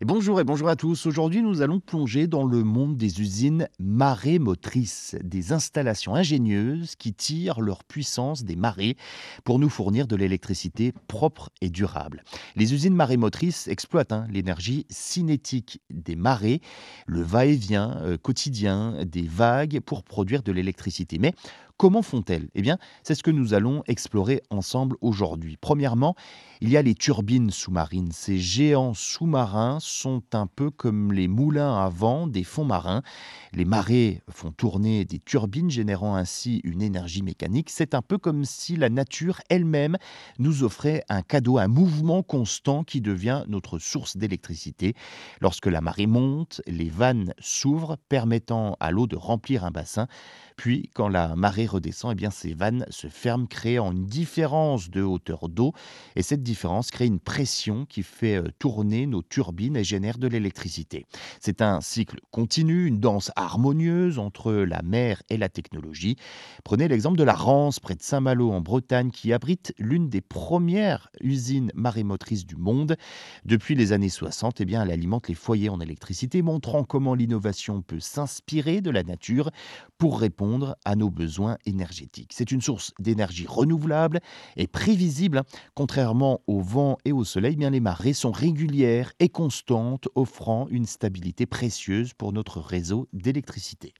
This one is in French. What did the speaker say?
Bonjour et bonjour à tous. Aujourd'hui, nous allons plonger dans le monde des usines marémotrices, des installations ingénieuses qui tirent leur puissance des marées pour nous fournir de l'électricité propre et durable. Les usines marémotrices exploitent hein, l'énergie cinétique des marées, le va-et-vient euh, quotidien des vagues pour produire de l'électricité. Mais Comment font-elles? Eh bien, c'est ce que nous allons explorer ensemble aujourd'hui. Premièrement, il y a les turbines sous-marines. Ces géants sous-marins sont un peu comme les moulins à vent des fonds marins. Les marées font tourner des turbines, générant ainsi une énergie mécanique. C'est un peu comme si la nature elle-même nous offrait un cadeau, un mouvement constant qui devient notre source d'électricité. Lorsque la marée monte, les vannes s'ouvrent, permettant à l'eau de remplir un bassin. Puis, quand la marée redescend, eh bien ces vannes se ferment, créant une différence de hauteur d'eau. Et cette différence crée une pression qui fait euh, tourner nos turbines et génère de l'électricité. C'est un cycle continu, une danse harmonieuse entre la mer et la technologie. Prenez l'exemple de la Rance, près de Saint-Malo en Bretagne, qui abrite l'une des premières usines marémotrices du monde. Depuis les années 60, eh bien, elle alimente les foyers en électricité, montrant comment l'innovation peut s'inspirer de la nature pour répondre à nos besoins énergétique. C'est une source d'énergie renouvelable et prévisible. Contrairement au vent et au soleil, bien les marées sont régulières et constantes, offrant une stabilité précieuse pour notre réseau d'électricité.